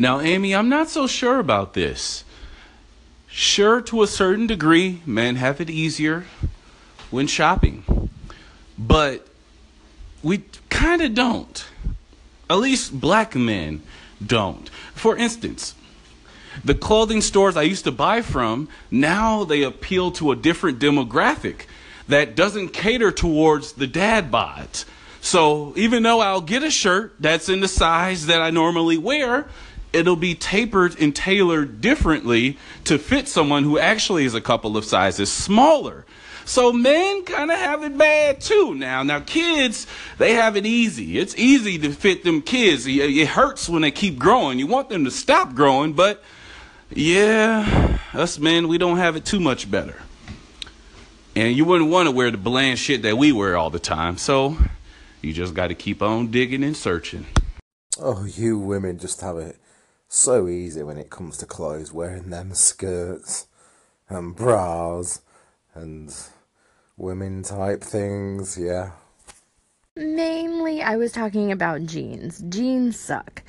Now, Amy, I'm not so sure about this. Sure, to a certain degree, men have it easier when shopping. But we kind of don't. At least black men don't. For instance, the clothing stores I used to buy from, now they appeal to a different demographic that doesn't cater towards the dad bod. So even though I'll get a shirt that's in the size that I normally wear, it'll be tapered and tailored differently to fit someone who actually is a couple of sizes smaller. So men kind of have it bad too now. Now kids, they have it easy. It's easy to fit them kids. It hurts when they keep growing. You want them to stop growing, but yeah, us men, we don't have it too much better. And you wouldn't want to wear the bland shit that we wear all the time. So you just got to keep on digging and searching. Oh, you women just have it so easy when it comes to clothes, wearing them skirts and bras and women type things, yeah. Mainly, I was talking about jeans. Jeans suck.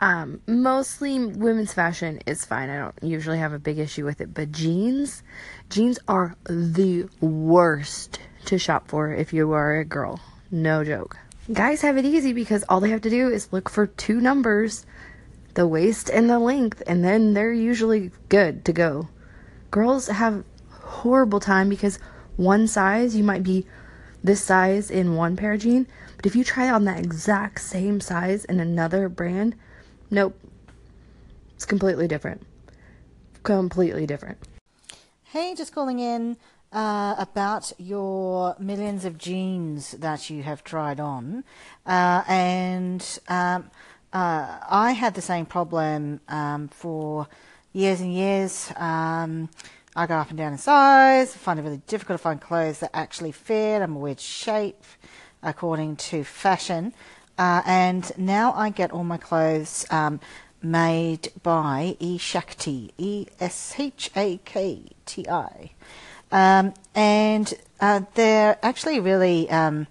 Um, mostly women's fashion is fine. I don't usually have a big issue with it, but jeans, jeans are the worst to shop for if you are a girl. No joke. Guys have it easy because all they have to do is look for two numbers, the waist and the length, and then they're usually good to go. Girls have horrible time because one size, you might be this size in one pair of jeans, but if you try on that exact same size in another brand, Nope. It's completely different. Completely different. Hey, just calling in uh, about your millions of jeans that you have tried on. Uh, and um, uh, I had the same problem um, for years and years. Um, I go up and down in size, find it really difficult to find clothes that actually fit. I'm a weird shape according to fashion. Uh, and now I get all my clothes um, made by E Shakti, E S H A K T I. Um, and uh, they're actually really um,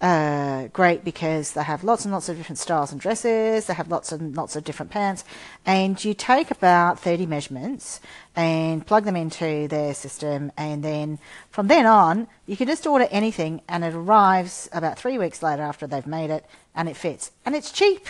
uh, great because they have lots and lots of different styles and dresses. They have lots and lots of different pants, and you take about thirty measurements and plug them into their system, and then from then on, you can just order anything, and it arrives about three weeks later after they've made it, and it fits, and it's cheap.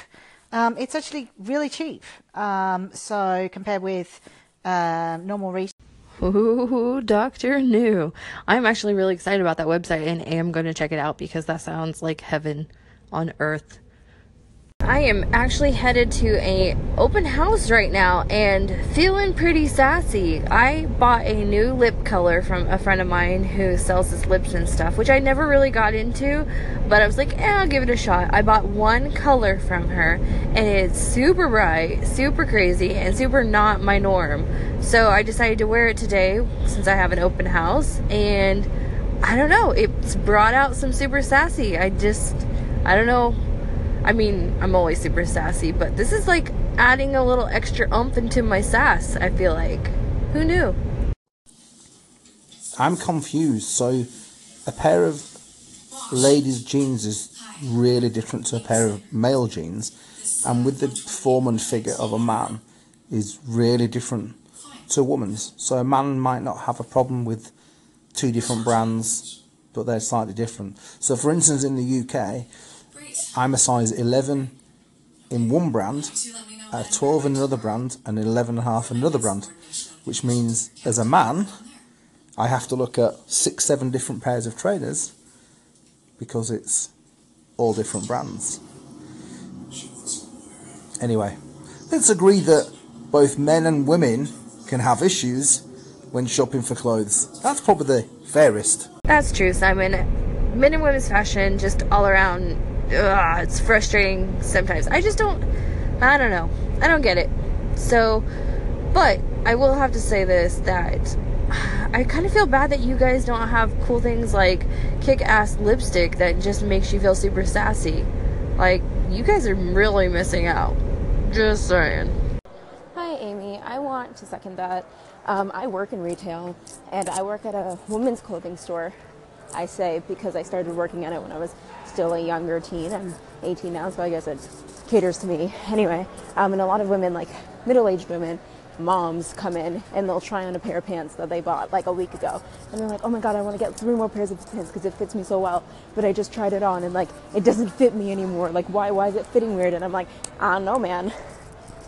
Um, it's actually really cheap. Um, so compared with uh, normal retail. Ooh, Doctor New. I'm actually really excited about that website and am going to check it out because that sounds like heaven on earth. I am actually headed to a open house right now and feeling pretty sassy. I bought a new lip color from a friend of mine who sells his lips and stuff, which I never really got into, but I was like, eh, I'll give it a shot. I bought one color from her and it's super bright, super crazy, and super not my norm. So I decided to wear it today since I have an open house and I don't know, it's brought out some super sassy. I just I don't know I mean, I'm always super sassy, but this is like adding a little extra umph into my sass, I feel like. Who knew? I'm confused. So, a pair of ladies' jeans is really different to a pair of male jeans, and with the form and figure of a man is really different to a woman's. So, a man might not have a problem with two different brands, but they're slightly different. So, for instance, in the UK, I'm a size 11 in one brand, a 12 in another brand, and an 11 and a half in another brand, which means as a man, I have to look at six, seven different pairs of trainers because it's all different brands. Anyway, let's agree that both men and women can have issues when shopping for clothes. That's probably the fairest. That's true, Simon. Men and women's fashion, just all around, ugh, it's frustrating sometimes. I just don't, I don't know. I don't get it. So, but I will have to say this that I kind of feel bad that you guys don't have cool things like kick ass lipstick that just makes you feel super sassy. Like, you guys are really missing out. Just saying. Hi, Amy. I want to second that. Um, I work in retail and I work at a women's clothing store. I say because I started working at it when I was still a younger teen. I'm 18 now, so I guess it caters to me. Anyway. Um, and a lot of women, like middle-aged women, moms come in and they'll try on a pair of pants that they bought like a week ago. And they're like oh my god i want to get three more pairs of pants because it fits me so well. But i just tried it on and like it doesn't fit me anymore. Like why why is it fitting weird? And i'm like i don't know man.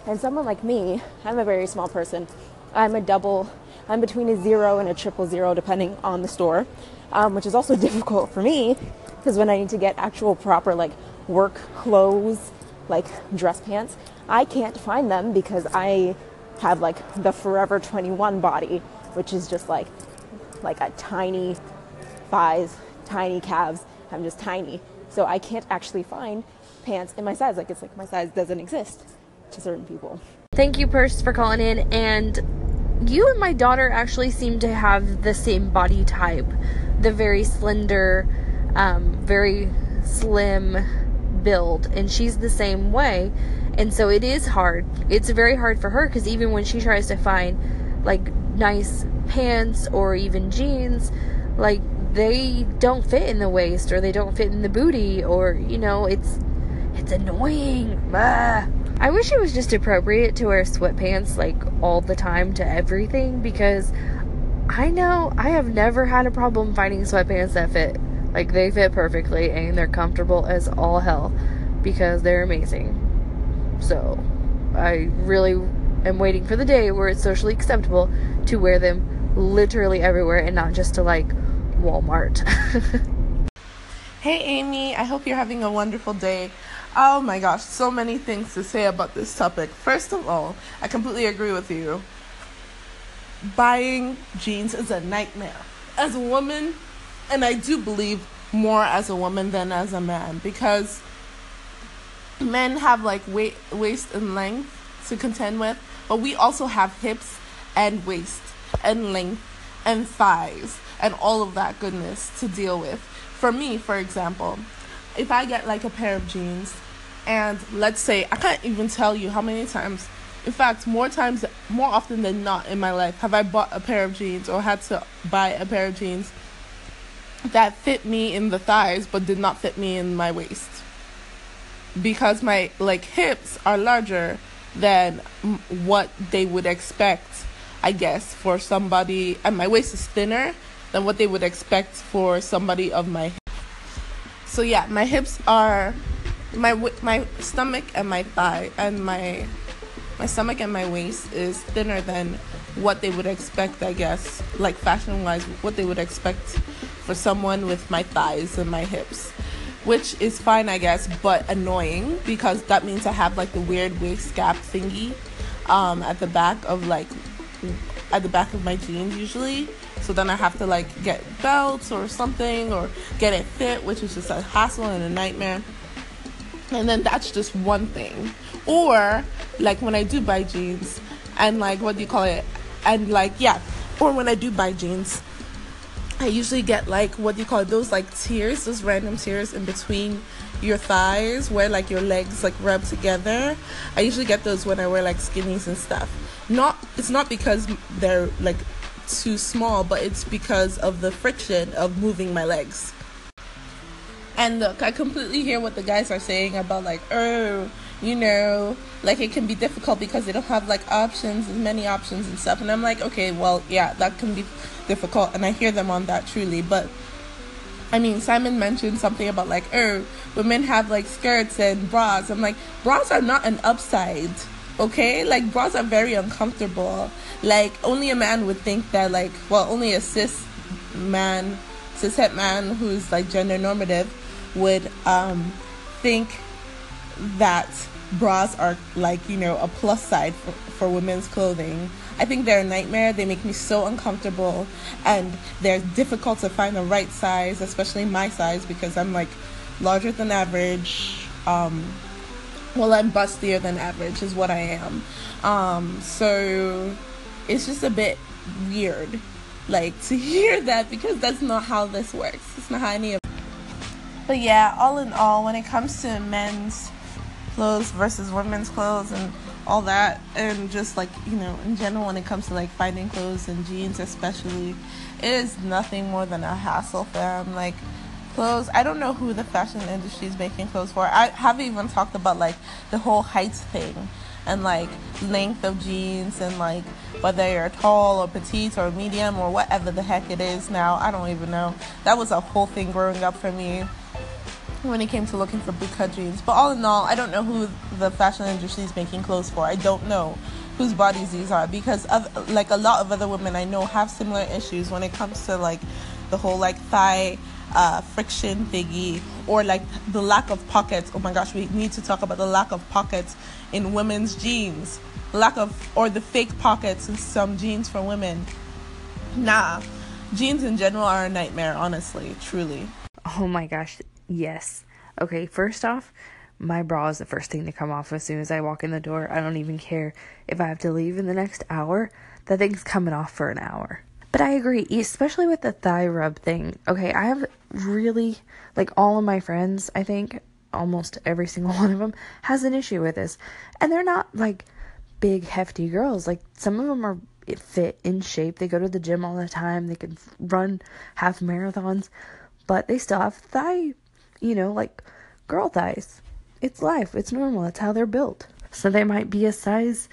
And someone like me i'm a very small person. I'm a double i'm between a zero and a triple zero depending on the store um, which is also difficult for me because when i need to get actual proper like work clothes like dress pants i can't find them because i have like the Forever 21 body, which is just like like a tiny thighs, tiny calves. I'm just tiny. So I can't actually find pants in my size. Like it's like my size doesn't exist to certain people. Thank you, Purse, for calling in. And you and my daughter actually seem to have the same body type the very slender, um, very slim build. And she's the same way. And so it is hard. It's very hard for her because even when she tries to find like nice pants or even jeans, like they don't fit in the waist or they don't fit in the booty or you know, it's it's annoying. Ah. I wish it was just appropriate to wear sweatpants like all the time to everything because I know I have never had a problem finding sweatpants that fit. Like they fit perfectly and they're comfortable as all hell because they're amazing. So I really am waiting for the day where it's socially acceptable to wear them literally everywhere and not just to like Walmart. hey Amy, I hope you're having a wonderful day. Oh my gosh, so many things to say about this topic. First of all, I completely agree with you. Buying jeans is a nightmare. As a woman, and I do believe more as a woman than as a man because men have like weight, waist and length to contend with, but we also have hips and waist and length and thighs and all of that goodness to deal with. For me, for example, if I get like a pair of jeans and let's say I can't even tell you how many times in fact more times more often than not in my life have I bought a pair of jeans or had to buy a pair of jeans that fit me in the thighs but did not fit me in my waist. Because my like hips are larger than what they would expect i guess for somebody and my waist is thinner than what they would expect for somebody of my so yeah my hips are my my stomach and my thigh and my my stomach and my waist is thinner than what they would expect i guess like fashion wise what they would expect for someone with my thighs and my hips which is fine, I guess, but annoying because that means I have like the weird waist gap thingy um, at the back of like at the back of my jeans usually. So then I have to like get belts or something or get it fit, which is just a hassle and a nightmare. And then that's just one thing. Or like when I do buy jeans and like what do you call it? And like yeah, or when I do buy jeans I usually get like what do you call it? Those like tears, those random tears in between your thighs where like your legs like rub together. I usually get those when I wear like skinnies and stuff. Not it's not because they're like too small, but it's because of the friction of moving my legs. And look, I completely hear what the guys are saying about like, oh, you know, like it can be difficult because they don't have like options, as many options and stuff. And I'm like, okay, well, yeah, that can be difficult, and I hear them on that truly. But I mean, Simon mentioned something about like, oh, women have like skirts and bras. I'm like, bras are not an upside, okay? Like bras are very uncomfortable. Like only a man would think that like, well, only a cis man, cis het man who's like gender normative would um think that bras are like you know a plus side for, for women's clothing i think they're a nightmare they make me so uncomfortable and they're difficult to find the right size especially my size because i'm like larger than average um, well i'm bustier than average is what i am. Um, so it's just a bit weird like to hear that because that's not how this works. It's not how any of but yeah all in all when it comes to men's clothes versus women's clothes and all that and just like you know in general when it comes to like finding clothes and jeans especially it is nothing more than a hassle fam. Like clothes. I don't know who the fashion industry is making clothes for. I haven't even talked about like the whole height thing and like length of jeans and like whether you're tall or petite or medium or whatever the heck it is now. I don't even know. That was a whole thing growing up for me when it came to looking for bootcut jeans. But all in all, I don't know who the fashion industry is making clothes for. I don't know whose bodies these are because of, like a lot of other women I know have similar issues when it comes to like the whole like thigh uh, friction thingy or like the lack of pockets. Oh my gosh, we need to talk about the lack of pockets in women's jeans. Lack of or the fake pockets in some jeans for women. Nah, jeans in general are a nightmare. Honestly, truly. Oh my gosh, yes. Okay, first off, my bra is the first thing to come off as soon as I walk in the door. I don't even care if I have to leave in the next hour. That thing's coming off for an hour. But I agree, especially with the thigh rub thing. Okay, I have really, like, all of my friends, I think, almost every single one of them, has an issue with this. And they're not, like, big, hefty girls. Like, some of them are eh, fit, in shape. They go to the gym all the time. They can run half marathons. But they still have thigh, you know, like, girl thighs. It's life. It's normal. It's how they're built. So they might be a size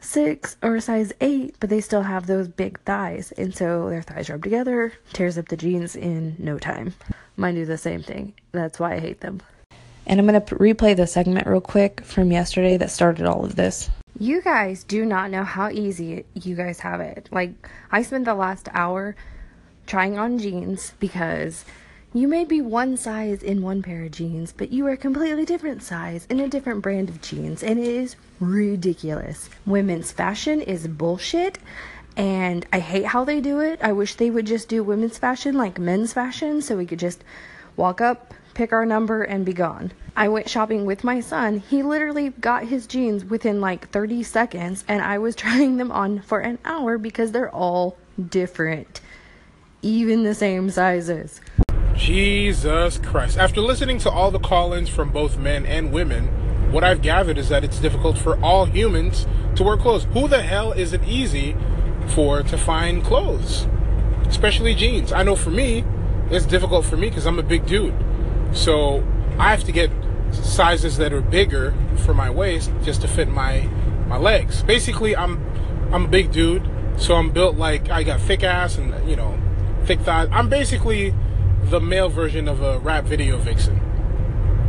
six or a size eight, but they still have those big thighs. And so their thighs rub together, tears up the jeans in no time. Mine do the same thing. That's why I hate them. And I'm going to replay the segment real quick from yesterday that started all of this. You guys do not know how easy you guys have it. Like, I spent the last hour trying on jeans because you may be one size in one pair of jeans, but you are a completely different size in a different brand of jeans, and it is ridiculous. Women's fashion is bullshit, and I hate how they do it. I wish they would just do women's fashion like men's fashion so we could just walk up, pick our number, and be gone. I went shopping with my son. He literally got his jeans within like 30 seconds, and I was trying them on for an hour because they're all different, even the same sizes. Jesus Christ. After listening to all the call ins from both men and women, what I've gathered is that it's difficult for all humans to wear clothes. Who the hell is it easy for to find clothes? Especially jeans. I know for me, it's difficult for me because I'm a big dude. So I have to get sizes that are bigger for my waist just to fit my my legs. Basically, I'm I'm a big dude, so I'm built like I got thick ass and you know thick thighs. I'm basically the male version of a rap video vixen.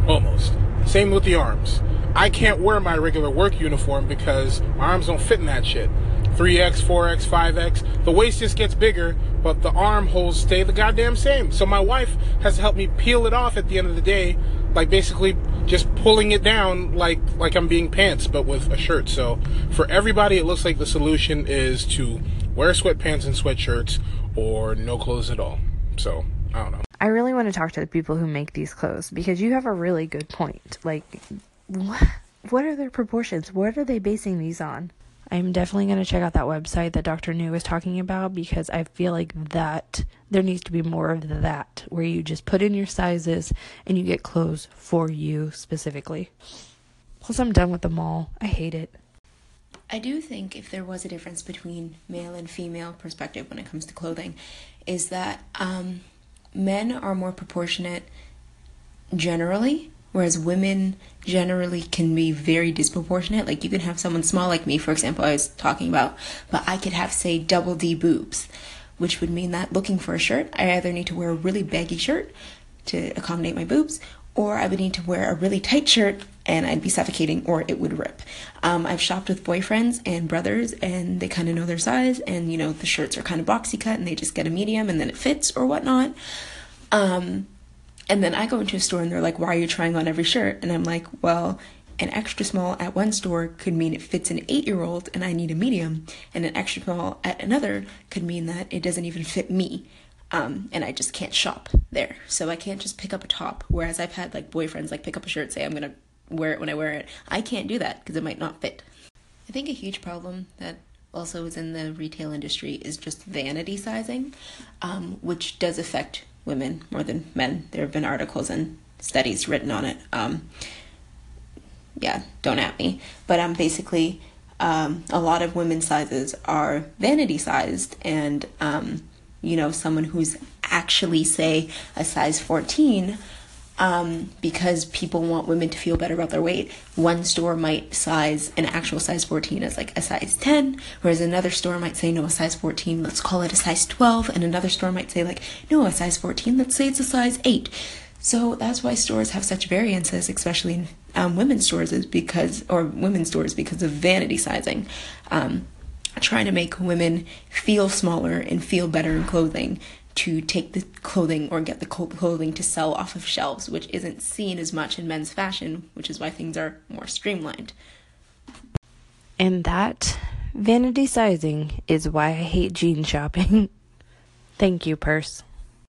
Almost. Same with the arms. I can't wear my regular work uniform because my arms don't fit in that shit. 3X, 4X, 5X. The waist just gets bigger, but the arm holes stay the goddamn same. So my wife has to help me peel it off at the end of the day, like basically just pulling it down like like I'm being pants, but with a shirt. So for everybody, it looks like the solution is to wear sweatpants and sweatshirts or no clothes at all. So I don't know. I really want to talk to the people who make these clothes because you have a really good point. Like, what, what are their proportions? What are they basing these on? I'm definitely going to check out that website that Dr. New was talking about because I feel like that there needs to be more of that where you just put in your sizes and you get clothes for you specifically. Plus, I'm done with the mall. I hate it. I do think if there was a difference between male and female perspective when it comes to clothing, is that um, men are more proportionate generally, whereas women generally can be very disproportionate. Like you can have someone small like me, for example, I was talking about, but I could have, say, double D boobs, which would mean that looking for a shirt, I either need to wear a really baggy shirt to accommodate my boobs, or I would need to wear a really tight shirt and I'd be suffocating or it would rip. Um, I've shopped with boyfriends and brothers and they kind of know their size and you know the shirts are kind of boxy cut and they just get a medium and then it fits or whatnot. Um, and then I go into a store and they're like, why are you trying on every shirt? And I'm like, well, an extra small at one store could mean it fits an eight year old and I need a medium, and an extra small at another could mean that it doesn't even fit me. Um, and I just can't shop there. So I can't just pick up a top. Whereas I've had like boyfriends like pick up a shirt, say I'm gonna wear it when I wear it. I can't do that because it might not fit. I think a huge problem that also is in the retail industry is just vanity sizing, um, which does affect women more than men. There have been articles and studies written on it. Um, yeah, don't at me. But um, basically, um, a lot of women's sizes are vanity sized, and um, you know, someone who's actually say a size 14 um, because people want women to feel better about their weight. One store might size an actual size 14 as like a size 10, whereas another store might say, no, a size 14, let's call it a size 12, and another store might say, like, no, a size 14, let's say it's a size 8. So that's why stores have such variances, especially in um, women's stores, is because, or women's stores, because of vanity sizing. Um, trying to make women feel smaller and feel better in clothing to take the clothing or get the clothing to sell off of shelves, which isn't seen as much in men's fashion, which is why things are more streamlined. And that vanity sizing is why I hate jean shopping. Thank you, Purse.